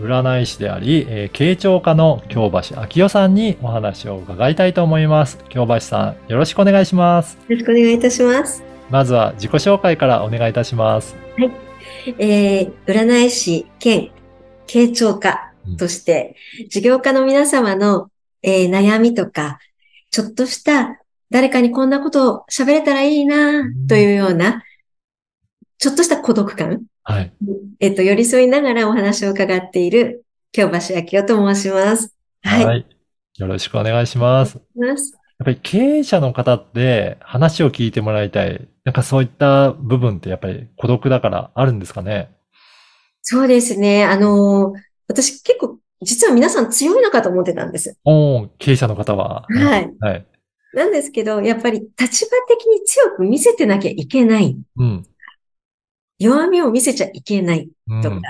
占い師であり、えー経長家の京橋昭夫さんにお話を伺いたいと思います。京橋さん、よろしくお願いします。よろしくお願いいたします。まずは自己紹介からお願いいたします。えー、占い師兼傾聴家として、事業家の皆様の、えー悩みとか、ちょっとした誰かにこんなことを喋れたらいいなというような、ちょっとした孤独感、はい。えっ、と、寄り添いながらお話を伺っている京橋明夫と申します。はい。よろしくお願いします。ますやっぱり経営者の方って話を聞いてもらいたい。なんかそういった部分ってやっぱり孤独だからあるんですかね？そうですね。あのー私結構、実は皆さん強いのかと思ってたんです。おー経営者の方は。はい。はい。なんですけど、やっぱり立場的に強く見せてなきゃいけない。うん。弱みを見せちゃいけないうんとか。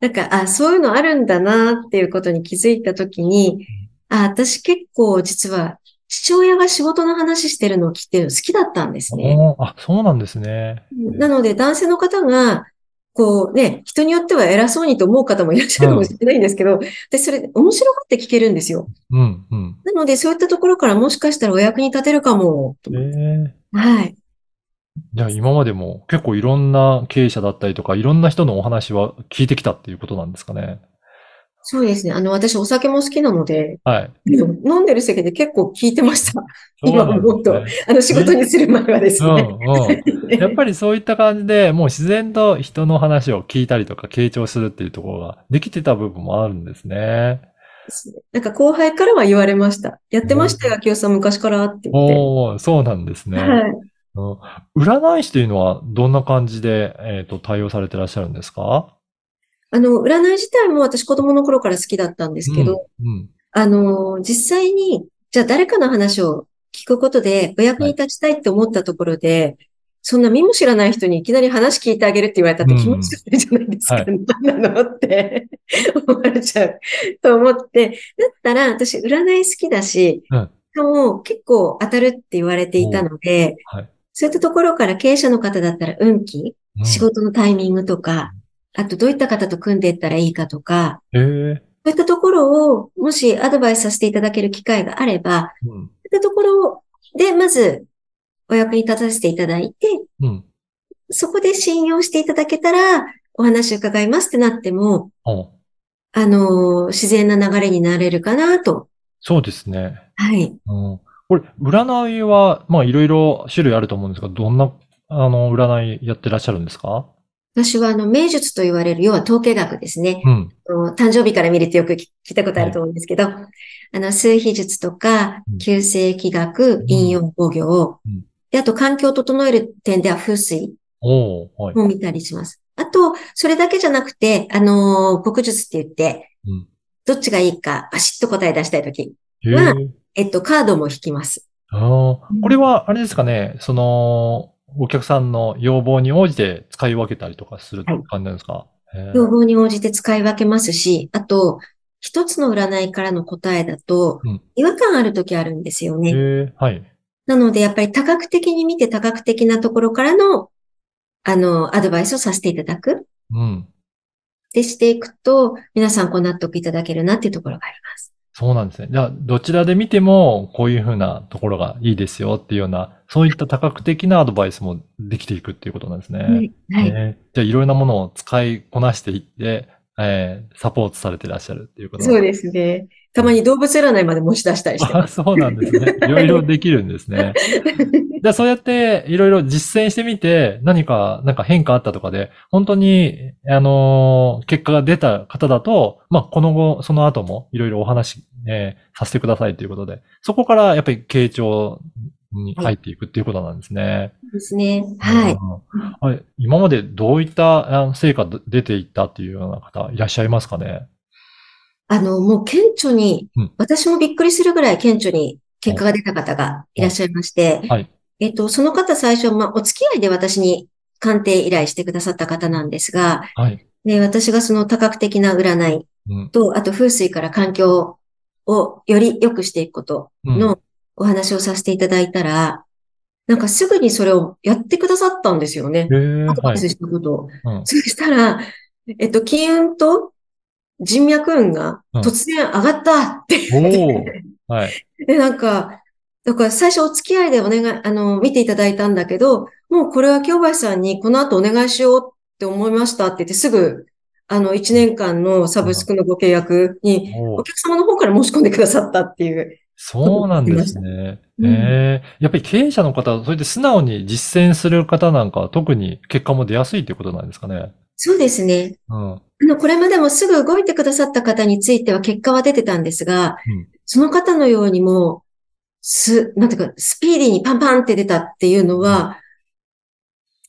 なんか、あ、そういうのあるんだなっていうことに気づいたときに、あ、私結構実は父親が仕事の話してるのを聞いてるの好きだったんですね。あ、そうなんですね。なので男性の方が、こうね、人によっては偉そうにと思う方もいらっしゃるかもしれないんですけど、で、それ面白がって聞けるんですよ。うん、うん。なのでそういったところからもしかしたらお役に立てるかも、とえ思ってえはい。じゃあ今までも結構いろんな経営者だったりとか、いろんな人のお話は聞いてきたっていうことなんですかね。そうですね。あの、私お酒も好きなので、はい。飲んでる席で結構聞いてました。今思うとあの、仕事にする前はですね。うんうん。やっぱりそういった感じで、もう自然と人の話を聞いたりとか、傾聴するっていうところができてた部分もあるんですね。なんか後輩からは言われました。やってましたよ、秋代さん昔からって言って。おー、そうなんですね。はい。うん。占い師というのはどんな感じで、えっと、対応されてらっしゃるんですか？あの、占い自体も私子供の頃から好きだったんですけど、うん。あの、実際に、じゃあ誰かの話を聞くことでお役に立ちたいって思ったところで、そんな見も知らない人にいきなり話聞いてあげるって言われたって気持ち悪いじゃないですか。は何なのって 思われちゃうと思って、だったら私占い好きだし、うん。しかも結構当たるって言われていたので、はい。そういったところから経営者の方だったら運気、うん仕事のタイミングとか、あとどういった方と組んでいったらいいかとか、へえ。そういったところをもしアドバイスさせていただける機会があれば、うん。そういったところでまずお役に立たせていただいて、うん。そこで信用していただけたらお話伺いますってなっても、おあのー自然な流れになれるかなと。そうですね。はい。うん。これ、占いは、まあ、いろいろ種類あると思うんですが、どんな、あの、占いやってらっしゃるんですか？私はあの、名術と言われる、要は統計学ですね。うん。誕生日から見るってよく聞聞いたことあると思うんですけど、あの、数秘術とかうん、旧世紀学、引用語行うん、で、あと環境を整える点では風水おー、はい。も見たりします。あと、それだけじゃなくて、あのー、国術って言って、うんどっちがいいか、バシッと答え出したいとき。はえっと、カードも引きます。ああ、これは、あれですかね、その、お客さんの要望に応じて使い分けたりとかするはい感じなんですか、へえ要望に応じて使い分けますし、あと、一つの占いからの答えだとうん、違和感あるときあるんですよね。はい。なので、やっぱり多角的に見て多角的なところからの、あの、アドバイスをさせていただく。うん。でしていくと、皆さんご納得いただけるなっていうところがあります。そうなんですね。じゃあ、どちらで見ても、こういうふうなところがいいですよっていうような、そういった多角的なアドバイスもできていくっていうことなんですね。はい。はい。えーじゃあ、いろいろなものを使いこなしていって、えーサポートされてらっしゃるっていうことそうですね。たまに動物占いまで持ち出したりしてあ。そうなんですね。いろいろできるんですね。じゃあそうやっていろいろ実践してみて、何か、なんか変化あったとかで、本当に、あのー結果が出た方だと、まあ、この後、その後もいろいろお話、えーさせてくださいということで、そこからやっぱり傾聴に入っていくっていうことなんですね。ですね。はい。うん今までどういった成果出ていったっていうような方いらっしゃいますかね？あの、もう顕著にうん、私もびっくりするぐらい顕著に結果が出た方がいらっしゃいまして、はい。えっと、その方最初、まあ、お付き合いで私に鑑定依頼してくださった方なんですが、はい。で、私がその多角的な占いうん。と、あと風水から環境をより良くしていくことうんのお話をさせていただいたら、なんかすぐにそれをやってくださったんですよね。アドバイスしたことを。うん。そしたら、えっと、金運と人脈運がうん突然上がったってお言っおて、はい。で、なんか、だから最初お付き合いでお願い、あの、見ていただいたんだけど、もうこれは京橋さんにこの後お願いしようって思いましたって言ってすぐ、あの、1年間のサブスクのご契約にお客様の方から申し込んでくださったっていう。そうなんですね。うんええやっぱり経営者の方、それで素直に実践する方なんかは特に結果も出やすいっていうことなんですかね。そうですね。うん。あの、これまでもすぐ動いてくださった方については結果は出てたんですが、うんその方のようにも、す、なんていうか、スピーディーにパンパンって出たっていうのは、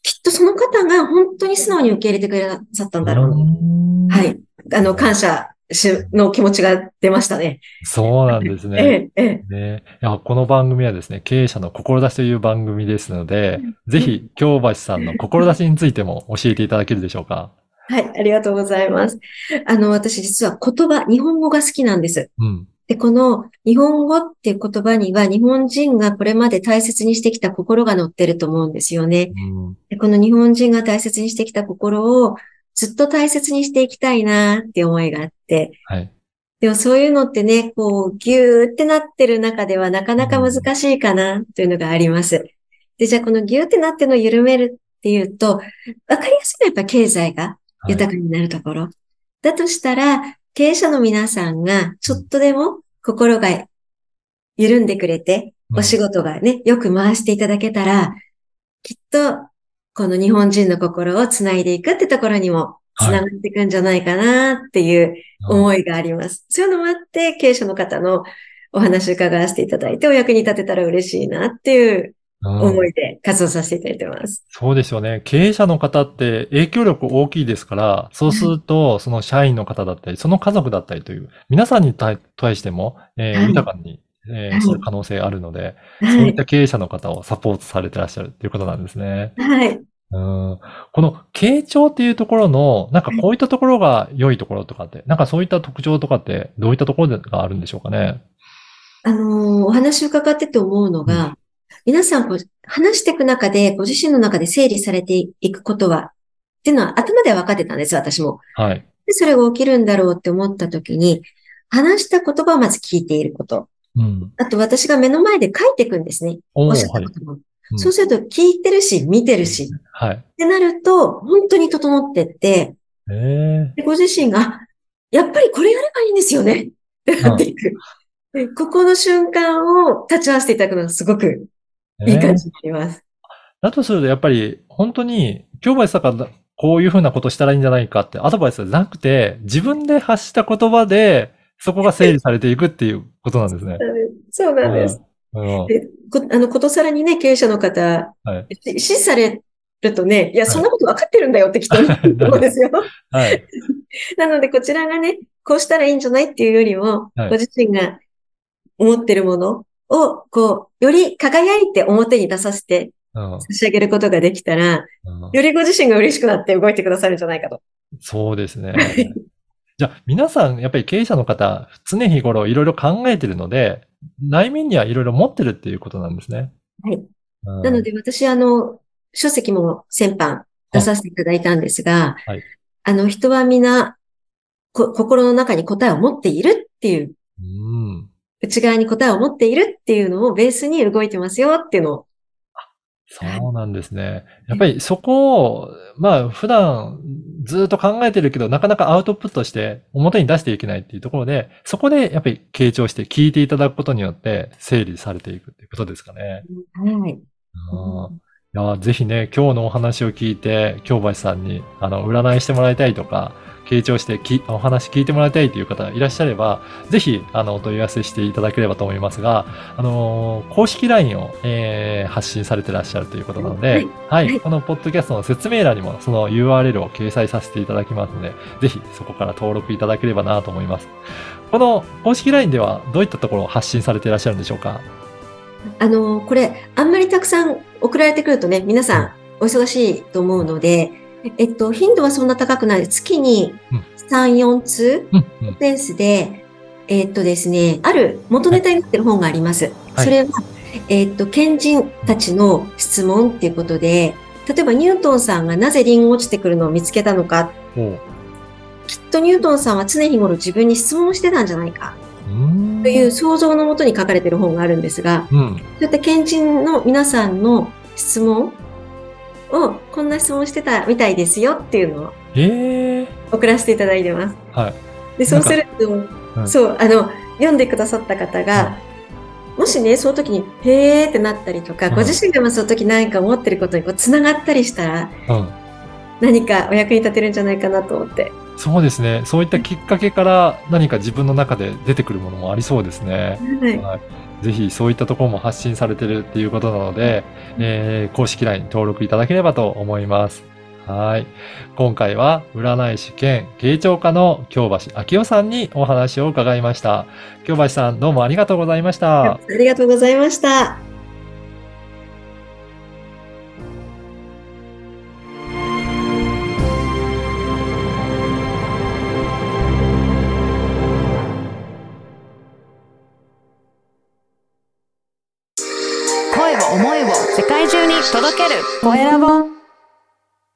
きっとその方が本当に素直に受け入れてくださったんだろうな。うんはい。あの、感謝しの気持ちが出ましたね。そうなんですね。ええ、ええ。ね、いやこの番組はですね、経営者の志という番組ですので、ぜひ、京橋さんの志についても教えていただけるでしょうか？はい、ありがとうございます。あの、私実は言葉、日本語が好きなんです。うん。で、この日本語っていう言葉には日本人がこれまで大切にしてきた心が載ってると思うんですよね。うん。でこの日本人が大切にしてきた心をずっと大切にしていきたいなって思いがあって、はい。でもそういうのってね、こう、ぎゅーってなってる中ではなかなか難しいかなというのがあります。で、じゃあこのぎゅーってなってるのを緩めるっていうと、わかりやすいのはやっぱ経済がはい豊かになるところ。だとしたら、経営者の皆さんがちょっとでも心が緩んでくれて、うんお仕事がね、よく回していただけたら、きっと、この日本人の心をつないでいくってところにもつながっていくんじゃないかなっていう思いがあります。そういうのもあって、経営者の方のお話を伺わせていただいて、お役に立てたら嬉しいなっていううん思いで活動させていただいてます。そうですよね。経営者の方って影響力大きいですから、そうすると、その社員の方だったり、その家族だったりという、皆さんに対対しても、えーはい豊かに、えーはいする可能性があるので、はい。そういった経営者の方をサポートされてらっしゃるっていうことなんですね。はい。うんこの傾聴っていうところの、なんかこういったところが良いところとかって、なんかそういった特徴とかってどういったところがあるんでしょうかね？あのーお話を伺ってて思うのが、皆さんこう話していく中で、ご自身の中で整理されていくことは、っていうのは頭では分かってたんです、私も。はい。で、それが起きるんだろうって思った時に、話した言葉をまず聞いていること。うん。あと私が目の前で書いていくんですね。おっしゃったはい。ことも。うんそうすると聞いてるし、見てるし、っはい。てなると、本当に整ってって、えご自身が、あやっぱりこれやればいいんですよね。ってなっていく。でここの瞬間を立ち会わせていただくのがすごくいい感じになります。だとすると、やっぱり、本当に、京橋さんからこういうふうなことしたらいいんじゃないかってアドバイスじゃなくて、自分で発した言葉で、そこが整理されていくっていうことなんですね。そうなんです。うん。うんでこあの、ことさらにね、経営者の方、はい。し指示されるとね、いや、そんなこと分かってるんだよってきっと思うんですよ。はい。なので、こちらがね、こうしたらいいんじゃないっていうよりも、はいご自身が思ってるものを、こう、より輝いて表に出させてうん差し上げることができたら、うんよりご自身が嬉しくなって動いてくださるんじゃないかと。そうですね。じゃあ、皆さん、やっぱり経営者の方、常日頃いろいろ考えてるので、内面にはいろいろ持ってるっていうことなんですね。はい。うんなので、私、あの、書籍も先般出させていただいたんですが、はいあの、人は皆、こ心の中に答えを持っているっていう、うん。内側に答えを持っているっていうのをベースに動いてますよっていうのを。そうなんですね。やっぱりそこを、まあ普段ずっと考えてるけど、なかなかアウトプットして表に出していけないっていうところで、そこでやっぱり傾聴して聞いていただくことによって整理されていくっていうことですかね。はい。うんいやぜひね、今日のお話を聞いて、京橋さんに、あの、占いしてもらいたいとか、傾聴してきお話聞いてもらいたいという方いらっしゃれば、ぜひ、あの、お問い合わせしていただければと思いますが、あのー公式 LINE を、えー発信されてらっしゃるということなので、はい。はい、はい。このポッドキャストの説明欄にもその URL を掲載させていただきますので、ぜひそこから登録いただければなと思います。この公式 LINE ではどういったところを発信されていらっしゃるんでしょうか？あの、これ、あんまりたくさん送られてくるとね、皆さんお忙しいと思うので、えっと、頻度はそんな高くない。月に3、4通ペースで、えっとですね、ある元ネタになってる本があります。はい。それは、えっと、賢人たちの質問っていうことで、例えばニュートンさんがなぜリンゴ落ちてくるのを見つけたのか、きっとニュートンさんは常日頃自分に質問をしてたんじゃないかという想像のもとに書かれている本があるんですが、うん。そういった賢人の皆さんの質問を、こんな質問してたみたいですよっていうのをええ送らせていただいてます。はい。で、そうすると、うんそう、あの、読んでくださった方が、もしね、その時に、へーってなったりとか、うんご自身がその時何か思ってることにこう繋がったりしたら、うん。何かお役に立てるんじゃないかなと思って。そうですね。そういったきっかけから何か自分の中で出てくるものもありそうですね。はい。はい。ぜひそういったところも発信されてるっていうことなので、えー公式 LINE に登録いただければと思います。はい。今回は占い師兼慶長家の京橋昭夫さんにお話を伺いました。京橋さんどうもありがとうございました。ありがとうございました。